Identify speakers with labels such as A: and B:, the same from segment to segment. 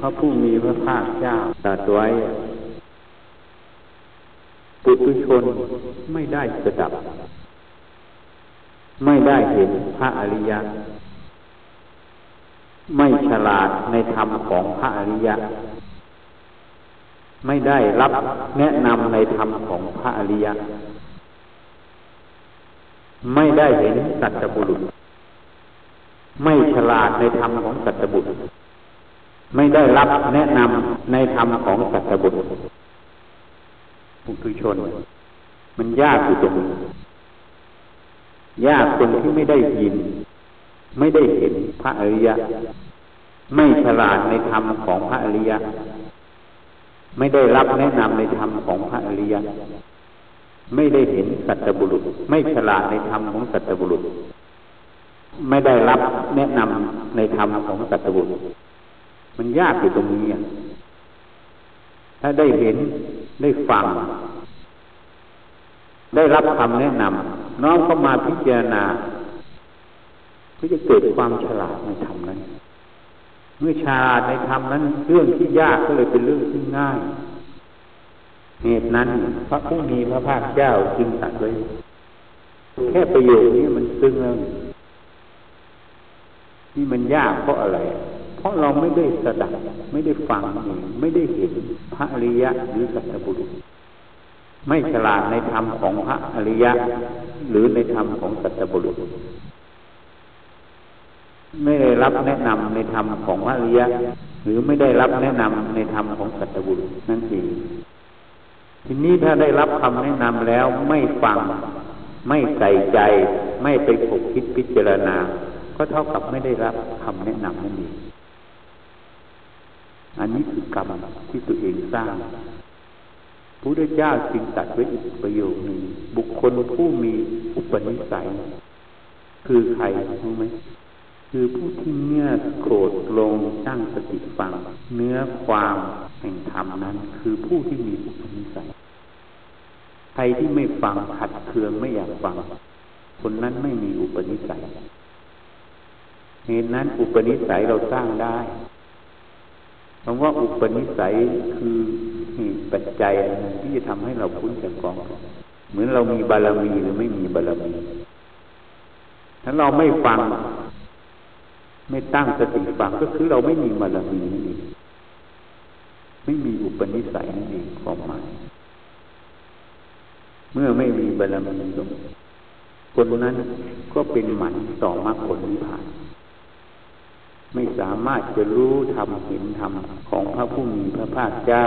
A: พระผู้มีพระภาคเจ้าตรัสไว้ปุถุชนไม่ได้สดับ ไม่ได้เห็นพระอริยะ ไม่ฉลาดในธรรมของพระอริยะ ไม่ได้รับแนะนำในธรรมของพระอริยะ ไม่ได้เห็นสัจบุรุษ ไม่ฉลาดในธรรมของสัจบุรุษ ไม่ได้รับแนะนำในธรรมของสัจบุตรุษปุถุชน มันยากอยู่ตรงนี้ยากตรงที่ไม่ได้ยิน ไม่ได้เห็นพระอริยะ ไม่ฉลาดในธรรมของพระอริยะ ไม่ได้รับแนะนำในธรรมของพระอริยะ ไม่ได้เห็นสัตบุรุษ ไม่ฉลาดในธรรมของสัตบุรุษ ไม่ได้รับแนะนำในธรรมของสัตบุรุษ มันยากอยู่ตรงนี้ถ้าได้เห็นได้ฟัง ได้รับคำแนะนำน้องเข้ามาพิจารณาก็จะเกิดความฉลาดในธรรมนั้น เมื่อฉลาดในธรรมนั้น เรื่องที่ยากก็เลยเป็นเรื่องที่ง่ายเหตุนั้นพระผู้มีพระภาคเจ้าจึงตรัสไว้แค่ประโยคนี้มันซึ้งแล้วนี่มันยากเพราะอะไร เพราะเราไม่ได้สดับไม่ได้ฟังเองไม่ได้เห็นพระอริยะหรือสัตบุรุษไม่ฉลาดในธรรมของพระอริยะ หรือในธรรมของสัตบุรุษ ไม่ได้รับแนะนำในธรรมของพระอริยะ หรือไม่ได้รับแนะนำในธรรมของสัตบุรุษนั่นเองทีนี้ถ้าได้รับคำแนะนำแล้วไม่ฟัง ไม่ใส่ใจ ไม่ไปผกคิดพิจารณา ก็เท่ากับไม่ได้รับคำแนะนำนั่นเอง อันนี้คือกรรมที่ตัวเองสร้างพระพุทธเจ้าจึงตัดไว้อีกประโยคหนึ่งบุคคลผู้มีอุปนิสัย คือใครรู้ไหมคือผู้ที่เมื่อโกรธลงตั้งสติฟัง เนื้อความแห่งธรรมนั้น คือผู้ที่มีอุปนิสัยใครที่ไม่ฟังขัดเคืองไม่อยากฟัง คนนั้นไม่มีอุปนิสัยเหตุนั้นอุปนิสัยเราสร้างได้ คำว่าอุปนิสัยคือเหตุปัจจัยที่จะทำให้เราพ้นจากกองเหมือนเรามีบารมีหรือไม่มีบารมีถ้าเราไม่ฟัง ไม่ตั้งสติฟังก็คือเราไม่มีบารมีนั่นเองไม่มีอุปนิสัยนั่นเองความหมายเมื่อไม่มีบารมีคนนั้นก็เป็นหมันต่อมรรคผลนิพพาน ไม่สามารถจะรู้ธรรมเห็นธรรมของพระผู้มีพระภาคเจ้า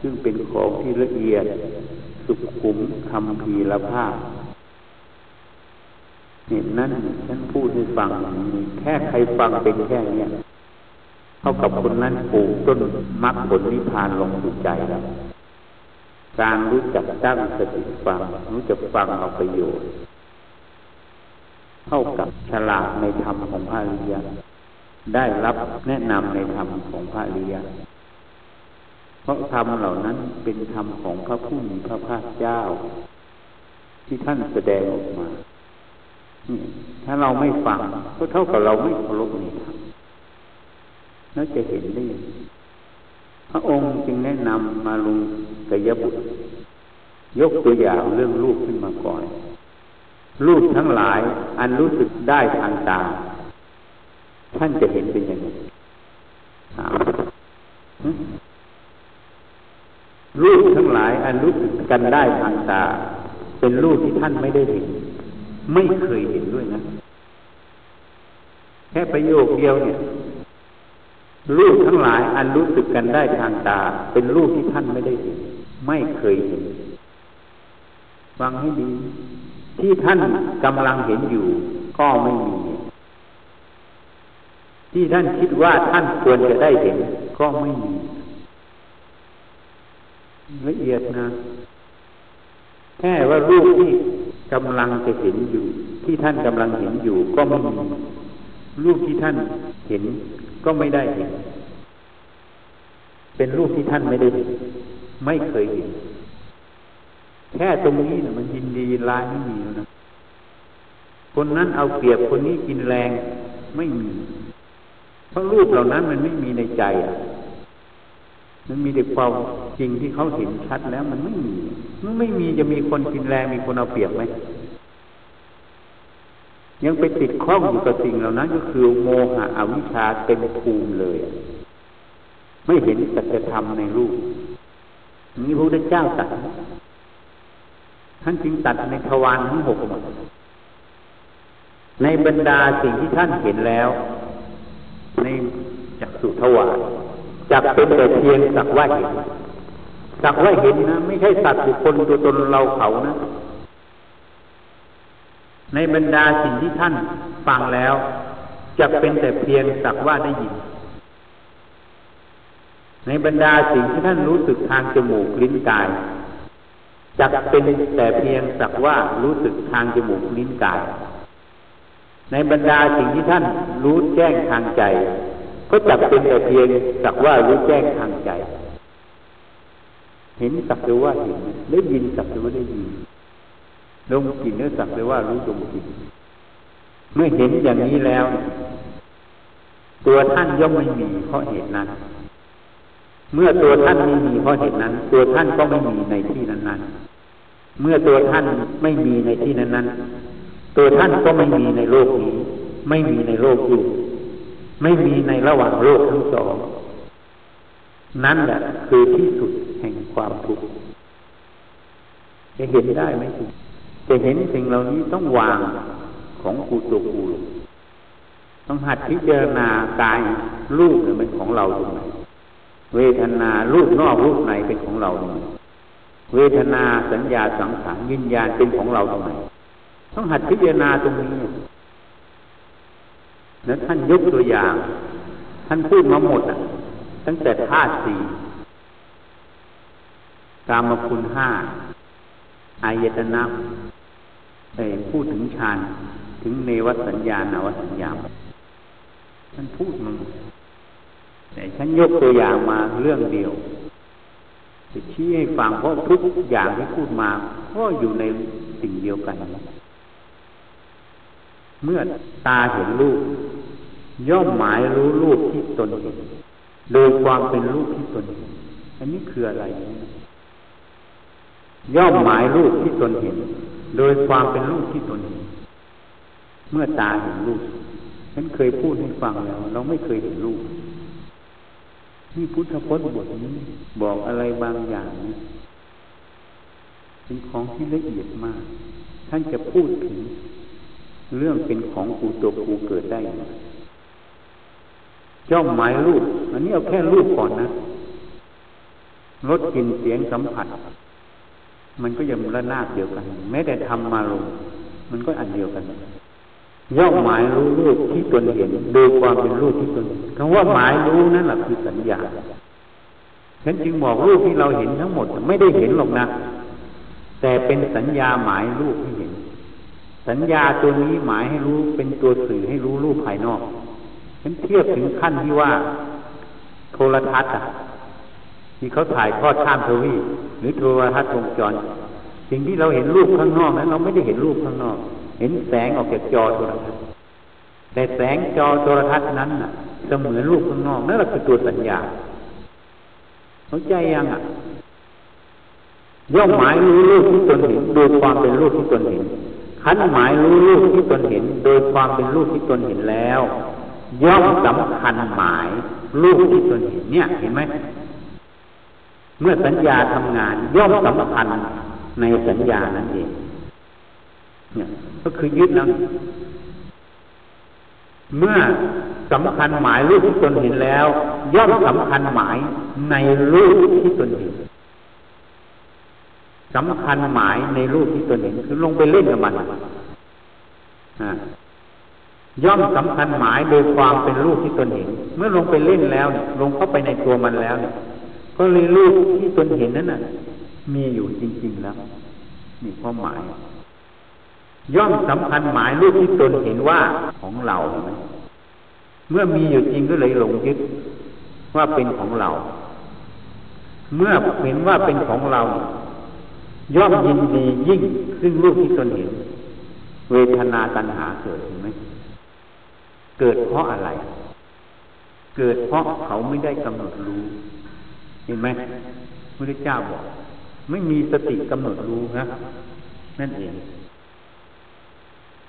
A: ซึ่งเป็นของที่ละเอียด สุขุมคำพีละภาพเห็นนั้นฉันพูดให้ฟังแค่ใครฟังเป็นแค่เนี้ยเท่ากับคนนั้นปลูกต้นมรรคผลนิพพานลงสู่ใจแล้วการรู้จักตั้งสติฟังรู้จักฟังเอาประโยชน์เท่ากับฉลาดในธรรมของพระอริย ได้รับแนะนำในธรรมของพระอริยเพราะธรรมเหล่านั้นเป็นธรรมของพระผู้มีพระภาคเจ้า ที่ท่านแสดงออกมาถ้าเราไม่ฟังก็เท่ากับเราไม่เคารพในธรรมแล้วจะเห็นได้พระองค์จึงแนะนำมาลุงกยบุตร ยกตัวอย่างเรื่องรูปขึ้นมาก่อนรูปทั้งหลายอันรู้สึกได้ทางตา ท่านจะเห็นเป็นยังไงรูปทั้งหลายอันรู้สึกกันได้ทางตา เป็นรูปที่ท่านไม่ได้เห็น ไม่เคยเห็นด้วยนะ แค่ประโยคเดียวเนี่ยรูปทั้งหลายอันรู้สึกกันได้ทางตา เป็นรูปที่ท่านไม่ได้เห็น ไม่เคยเห็นฟังให้ดี ที่ท่านกำลังเห็นอยู่ ก็ไม่มี ที่ท่านคิดว่าท่านควรจะได้เห็นก็ไม่มีละเอียดนะ แค่ว่ารูปที่กำลังจะเห็นอยู่ ที่ท่านกำลังเห็นอยู่ก็ไม่มีรูปที่ท่านเห็นก็ไม่ได้เห็น เป็นรูปที่ท่านไม่ได้เห็นไม่เคยเห็น แค่ตรงนี้นะมันยินดียินร้ายไม่มีแล้วนะคนนั้นเอาเปรียบคนนี้กินแรงไม่มี ราะรูปเหล่านั้นมันไม่มีในใจอะมันมีแต่ความจริงที่เขาเห็นชัดแล้ว มันไม่มีมันไม่มีจะมีคนกินแรงมีคนเอาเปรียบไหมยังไปติดข้องอยู่กับสิ่งเหล่านั้น ก็คือโมหะอวิชชาเต็มภูมิเลย ไม่เห็นสัจธรรมในรูปนี้พระพุทธเจ้าตัดท่านจึงตัดในทวารทั้งหกหมดในบรรดาสิ่งที่ท่านเห็นแล้ว สุทวารจักเป็นแต่เพียงสักว่าเห็นสักว่าเห็นนะไม่ใช่สัตว์บุคคลตัวตนเราเขานะ ในบรรดาสิ่งที่ท่านฟังแล้วจะเป็นแต่เพียงสักว่าได้ยิน ในบรรดาสิ่งที่ท่านรู้สึกทางจมูกลิ้นกายจะเป็นแต่เพียงสักว่ารู้สึกทางจมูกลิ้นกาย ในบรรดาสิ่งที่ท่านรู้แจ้งทางใจ ก็จับเป็นแต่เพียงสักว่ารู้แจ้งทางใจ เห็นสักหรือว่าเห็นได้ยินสักหรือว่าได้ยินดมกลิ่นเนื้อสักหรือว่ารู้ดมกลิ่นเมื่อเห็นอย่างนี้แล้ว ตัวท่านย่อมไม่มีเพราะเหตุนั้น เมื่อตัวท่านไม่มีเพราะเหตุนั้น ตัวท่านก็ไม่มีในที่นั้นๆเมื่อตัวท่านไม่มีในที่นั้นๆตัวท่านก็ไม่มีในโลกนี้ ไม่มีในโลกอื่ ไม่มีในระหว่างโลกทั้งสอง นั่นแหละคือที่สุดแห่งความทุกข์จะเห็นได้ไหมจะเห็นสิ่งเหล่านี้ต้องวางของกูตัวกูต้องหัดพิจารณากายรูปเนี่ยเป็นของเราตรงไหนเวทนารูปนอกรูปในเป็นของเราตรงไหนเวทนาสัญญาสังขารวิญญาณเป็นของเราตรงไหนต้องหัดพิจารณาตรงนี้ แล้วท่านยกตัวอย่าง ท่านพูดมาหมดอะ ตั้งแต่ธาตุสี่กามคุณห้าอายตนะไปพูดถึงฌานถึงเนวสัญญาณาวสัญญาท่านพูดมาแต่ฉันยกตัวอย่างมาเรื่องเดียวจะชี้ให้ฟังเพราะทุกอย่างที่พูดมาก็อยู่ในสิ่งเดียวกัน เมื่อตาเห็นรูป ย่อมหมายรู้รูปที่ตนเห็นโดยความเป็นรูปที่ตนเห็นอันนี้คืออะไร ย่อมหมายรูปที่ตนเห็น โดยความเป็นรูปที่ตนเห็น เมื่อตาเห็นรูปฉันเคยพูดให้ฟังแล้ว เราไม่เคยเห็นรูปที่พุทธพจน์บทนี้บอกอะไรบางอย่างนี้เป็นของที่ละเอียดมาก ท่านจะพูดถึง เรื่องเป็นของกูตัวกูเกิดได้ ย่อมหมายรูป อันนี้เอาแค่รูปก่อนนะรสกลิ่นเสียงสัมผัส มันก็ยังระนาบเดียวกัน แม้แต่ทำมาลงมันก็อันเดียวกัน ย่อมหมายรู้รูปที่ตนเห็นโดยความเป็นรูปที่ตนเห็นคำว่าหมายรู้นั่นแหละคือสัญญาฉันจึงบอกรูปที่เราเห็นทั้งหมด ไม่ได้เห็นหรอกนะ แต่เป็นสัญญาหมายรูปที่เห็น สัญญาตัวนี้หมายให้รู้เป็นตัวสื่อให้รู้รูปภายนอก ฉันเทียบถึงขั้นที่ว่า โทรทัศน์อะที่เขาถ่ายทอดข้ามทวีหรือโทรทัศน์วงจร สิ่งที่เราเห็นรูปข้างนอกนั้นเราไม่ได้เห็นรูปข้างนอก เห็นแสงออกจากจอโทรทัศน์แต่แสงจอโทรทัศน์นั้นน่ะเสมือนรูปข้างนอกนั่นแหละคือตัวสัญญาเข้าใจยังอะย่อมหมายรู้รูปที่ตนเห็นโดยความเป็นรูปที่ตนเห็นขันหมายรู้รูปที่ตนเห็น โดยความเป็นรูปที่ตนเห็นแล้ว ย่อมสำคัญหมายรูปที่ตนเห็นเนี่ยเห็นไหมเมื่อสัญญาทำงาน ย่อมสำคัญในสัญญานั่นเองเนี่ยก็คือยึดแล้วเมื่อสำคัญหมายรูปที่ตนเห็นแล้ว ย่อมสำคัญหมายในรูปที่ตนเห็นสำคัญหมายในรูปที่ตนเห็นคือลงไปเล่นกับมัน ย่อมสำคัญหมายโดยความเป็นรูปที่ตนเห็น เมื่อลงไปเล่นแล้วเนี่ยลงเข้าไปในตัวมันแล้วเนี่ยก็เลยรูปที่ตนเห็นนั้นน่ะ มีอยู่จริง ๆ แล้วนี่ความหมาย ย่อมสำคัญหมายรูปที่ตนเห็นว่าของเราเมื่อมีอยู่จริงก็เลยหลงยึดว่าเป็นของเรา เมื่อเห็นว่าเป็นของเรา ย่อมยินดียิ่งซึ่งรูปที่ตนเห็น เวทนาตัณหาเกิดเห็นไหม เกิดเพราะอะไร เกิดเพราะเขาไม่ได้กำหนดรู้ เห็นไหมพระเจ้าบอก ไม่มีสติกำหนดรู้นะนั่นเอง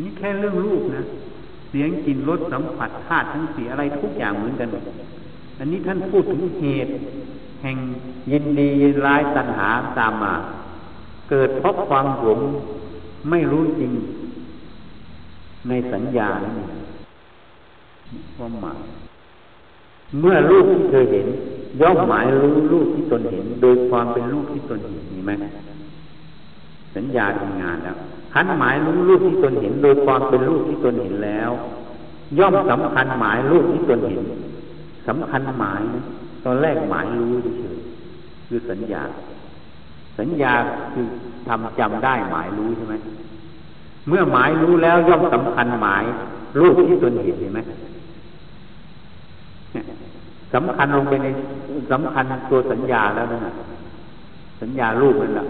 A: นี่แค่เรื่องรูปนะเสียงกลิ่นรสสัมผัสธาตุทั้งสี่อะไรทุกอย่างเหมือนกันอันนี้ท่านพูดถึงเหตุ แห่งยินดียินร้ายตัณหาตามมา เกิดเพราะความหลงไม่รู้จริง ในสัญญานั่ ความหมาย เมื่อรูปที่เธอเห็น ย่อมหมายรู้รูปที่ตนเห็น โดยความเป็นรูปที่ตนเห็นมีไหมสัญญาทำงานแล้วขันหมายรู้รูปที่ตนเห็น โดยความเป็นรูปที่ตนเห็นแล้ว ย่อมสำคัญหมายรูปที่ตนเห็นสำคัญหมายนะตอนแรกหมายรู้เฉยคือสัญญา สัญญาคือทำจำได้หมายรู้ใช่ไหมเมื่อหมายรู้แล้วย่อมสำคัญหมายรูปที่ตนเห็นเห็นไหม สำคัญลงไปในสำคัญตัวสัญญาแล้วนะสัญญารูปนั่นแหละ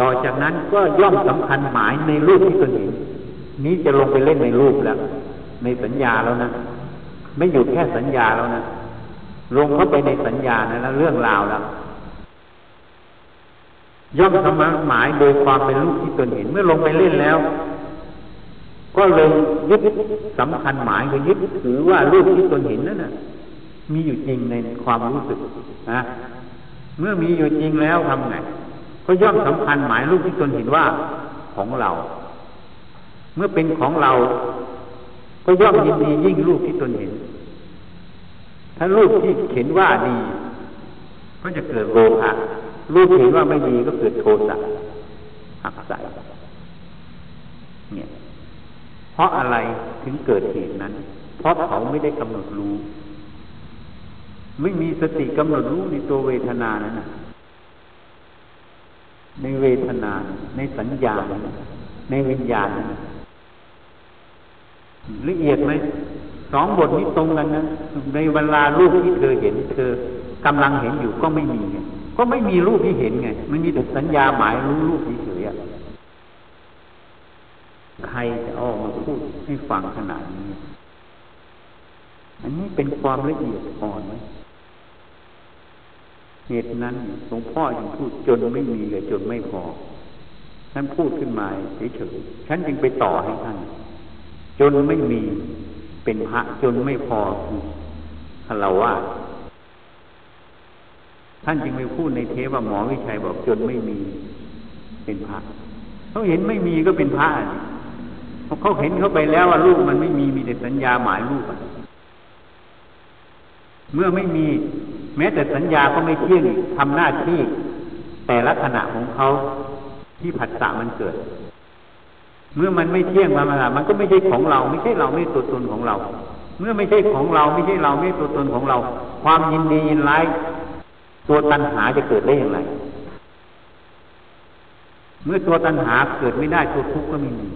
A: ต่อจากนั้นก็ย่อมสำคัญหมายในรูปที่ตนเห็นนี้จะลงไปเล่นในรูปแล้ว ในสัญญาแล้วนะไม่อยู่แค่สัญญาแล้วนะลงเข้าไปในสัญญานะแล้วเรื่องราวแล้วย่อมสมัหมายโดยความเป็นรูปที่ตนเห็น เมื่อลงไปเล่นแล้ว ก็เลยยึดสำคัญหมายคือยึดถือว่ารูปที่ตนเห็นนั่นน่ะ มีอยู่จริงในความรู้สึกนะเมื่อมีอยู่จริงแล้วทำไงก็ย่อมสำคัญหมายรูปที่ตนเห็นว่าของเรา เมื่อเป็นของเรา ก็ย่อมยินดียิ่งรูปที่ตนเห็น ถ้ารูปที่เห็นว่าดี ก็จะเกิดโลภะรูปเห็นว่าไม่ดีก็เกิดโทสะหักใส่เนี่ย เพราะอะไรถึงเกิดเหตุนั้น เพราะเขาไม่ได้กำหนดรู้ ไม่มีสติกำหนดรู้ในตัวเวทนานั้นนะในเวทนา ในสัญญา ในวิญญาณละเอียดไหมสองบทนี้ตรงกันนะในเวลารูปที่เธอเห็น เธอกำลังเห็นอยู่ก็ไม่มีไงก็ไม่มีรูปที่เห็นไงมันมีแต่สัญญาหมายรู้รูปเฉยๆ ใครจะออกมาพูดให้ฟังขนาดนี้ อันนี้เป็นความละเอียดอ่อนไหมเหตุนั้นหลวงพ่อยังพูดจนไม่มีเลยจนไม่พอท่านพูดขึ้นมาเฉยๆฉันจึงไปต่อให้ท่าน จนไม่มีเป็นพระจนไม่พอคารวะท่านจึงไปพูดในเทปว่าหมอวิชัยบอกจนไม่มีเป็นพระเขาเห็นไม่มีก็เป็นพระ เขาเห็นเขาไปแล้วว่าลูกมันไม่มีมีแต่สัญญาหมายลูกเมื่อไม่มี แม้แต่สัญญาก็ไม่เที่ยงทำหน้าที่ แต่ละขณะของเขาที่ผัสสะมันเกิด เมื่อมันไม่เที่ยงมามามันก็ไม่ใช่ของเรา ไม่ใช่เราไม่ตัวตนของเรา เมื่อไม่ใช่ของเราไม่ใช่เราไม่ตัวตนของเรา ความยินดียินร้ายตัวตัณหาจะเกิดได้อย่างไร เมื่อตัวตัณหาเกิดไม่ได้ตัวทุกข์ก็ไม่มี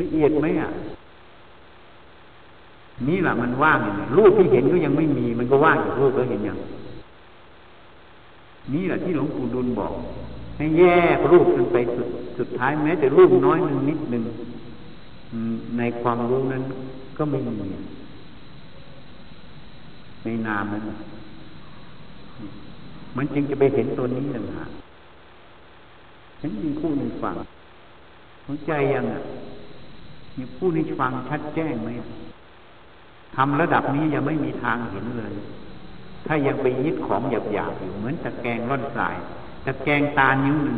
A: ละเอียดไหมอะ นี่แหละมันว่างอย่างนี้รูปที่เห็นก็ยังไม่มี มันก็ว่างอยู่รูปก็เห็นอย่างนี่แหละที่หลวงปู่ดุลบอก ให้แยกรูปกันไปสุดสุดท้ายแม้แต่รูปน้อยนึงนิดหนึ่งในความรู้นั้นก็ไม่มีในนามนั้นมันจึงจะไปเห็นตัวนี้ต่างหาก ฉันมีผู้หนึ่งฟังหัวใจยังอะมีผู้นี้ฟังชัดแจ้งไหมทำระดับนี้ยังไม่มีทางเห็นเลย ถ้ายังไปยึดของหยาบๆอยู่เหมือนตะแกงร่อนทรายตะแกงตานิ้วหนึ่ง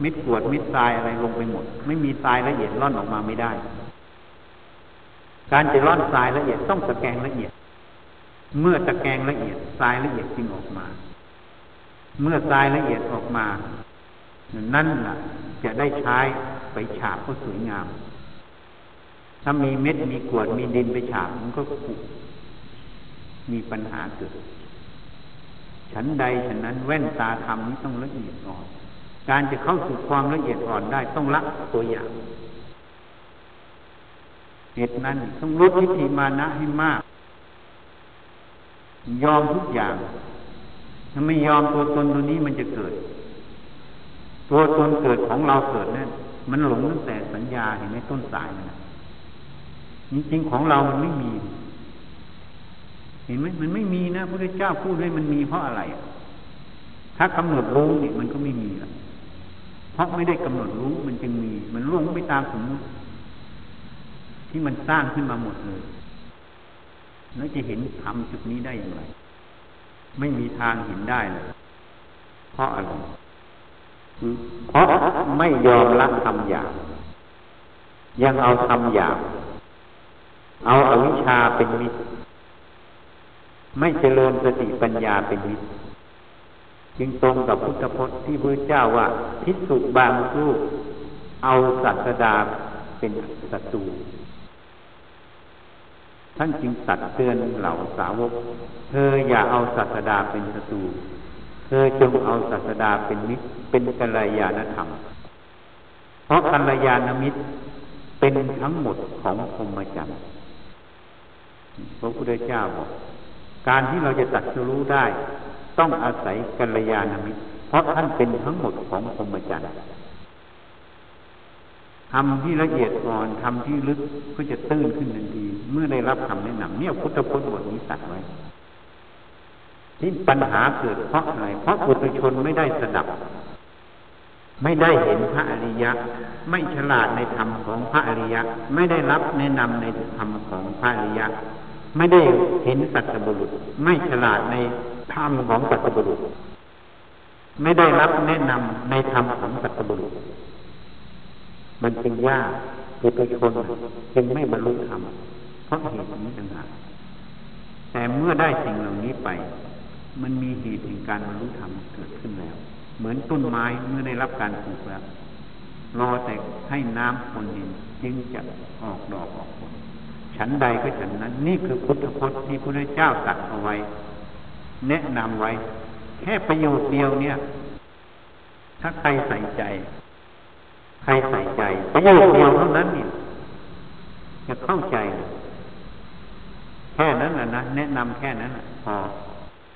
A: เม็ดกวดเม็ดทรายอะไรลงไปหมด ไม่มีทรายละเอียดร่อนออกมาไม่ได้ การจะร่อนทรายละเอียดต้องตะแกงละเอียด เมื่อตะแกงละเอียดทรายละเอียดจึงออกมา เมื่อทรายละเอียดออกมา นั่นล่ะ จะได้ใช้ไปฉาบก็สวยงาม ถ้ามีเม็ดมีกวดมีดินไปฉาบมันก็ผุมีปัญหาเกิด ฉันใดฉันนั้นแว่นตาธรรมนี้ต้องละเอียดอ่อน การจะเข้าสู่ความละเอียดอ่อนได้ต้องละตัวอย่างเหตุนั้นต้องลดวิธีมานะให้มาก ยอมทุกอย่าง ถ้าไม่ยอมตัวตนตัวนี้มันจะเกิด ตัวตนเกิดของเราเกิดนั่นมันหลงตั้งแต่สัญญาเห็นไหมต้นสายนะจริงๆของเรามันไม่มี เห็นไหมมันไม่มีนะพระเจ้าพูดให้มันมีเพราะอะไร ถ้ากำหนดรู้นี่มันก็ไม่มีละเพราะไม่ได้กำหนดรู้มันจึงมี มันล่วงไปตามสมมติที่มันสร้างขึ้นมาหมดเลยแล้วจะเห็นทำจุดนี้ได้อย่างไร ไม่มีทางเห็นได้เลยเพราะอะไร เพราะไม่ยอมรับคำหยาบยังเอาคำหยาบเอาอาวิชชาเป็นมิตร ไม่เจริญสติปัญญาเป็นมิตร จึงตรงกับพุทธพจน์ที่พระเจ้าว่าพิสุบางรูปเอาสัตดาเป็นศัตรูท่านจึงตัดเตือนเหล่าสาวก เธออย่าเอาสัตดาเป็นศัตรู เธอจงเอาสัตดาเป็นมิตรเป็นกัลยาณธรรม เพราะกัลยาณมิตรเป็นทั้งหมดของพรหมจรรย์พระพุทธเจ้าบอกการที่เราจะตัดรู้ได้ ต้องอาศัยกัลยาณมิตร เพราะท่านเป็นทั้งหมดของพรหมจรรย์ทำที่ละเอียดอ่อนทำที่ลึกก็จะตื้นขึ้นทันที เมื่อได้รับคำแนะนำเนี่ยพุทธพจน์บทนี้ตัดไว้ ที่ปัญหาเกิดเพราะอะไรเพราะปุถุชนไม่ได้สดับ ไม่ได้เห็นพระอริยะ ไม่ฉลาดในธรรมของพระอริยะ ไม่ได้รับแนะนำในธรรมของพระอริยะ ไม่ได้เห็นสัตบุรุษ ไม่ฉลาดในธรรมของสัตบุรุษ ไม่ได้รับแนะนำในธรรมของสัตบุรุษ มันเป็นยากปุถุชนจึงไม่บรรลุธรรมเพราะเหตุนี้ต่างหากแต่เมื่อได้สิ่งเหล่านี้ไป มันมีเหตุแห่งการบรรลุธรรมเกิดขึ้นแล้ว เหมือนต้นไม้เมื่อได้รับการปลูกแล้วรอแต่ให้น้ำคนดินจึงจะออกดอกออกผลฉันใดก็ฉันนั้น นี่คือพุทธพจน์ที่พระเจ้าตัดเอาไว้ แนะนำไว้ แค่ประโยชน์เดียวเนี่ย ถ้าใครใส่ใจ ใครใส่ใจ ประโยชน์เดียวเท่านั้นเนี่ยจะเข้าใจ แค่นั้นแหละนะแนะนำแค่นั้นพอ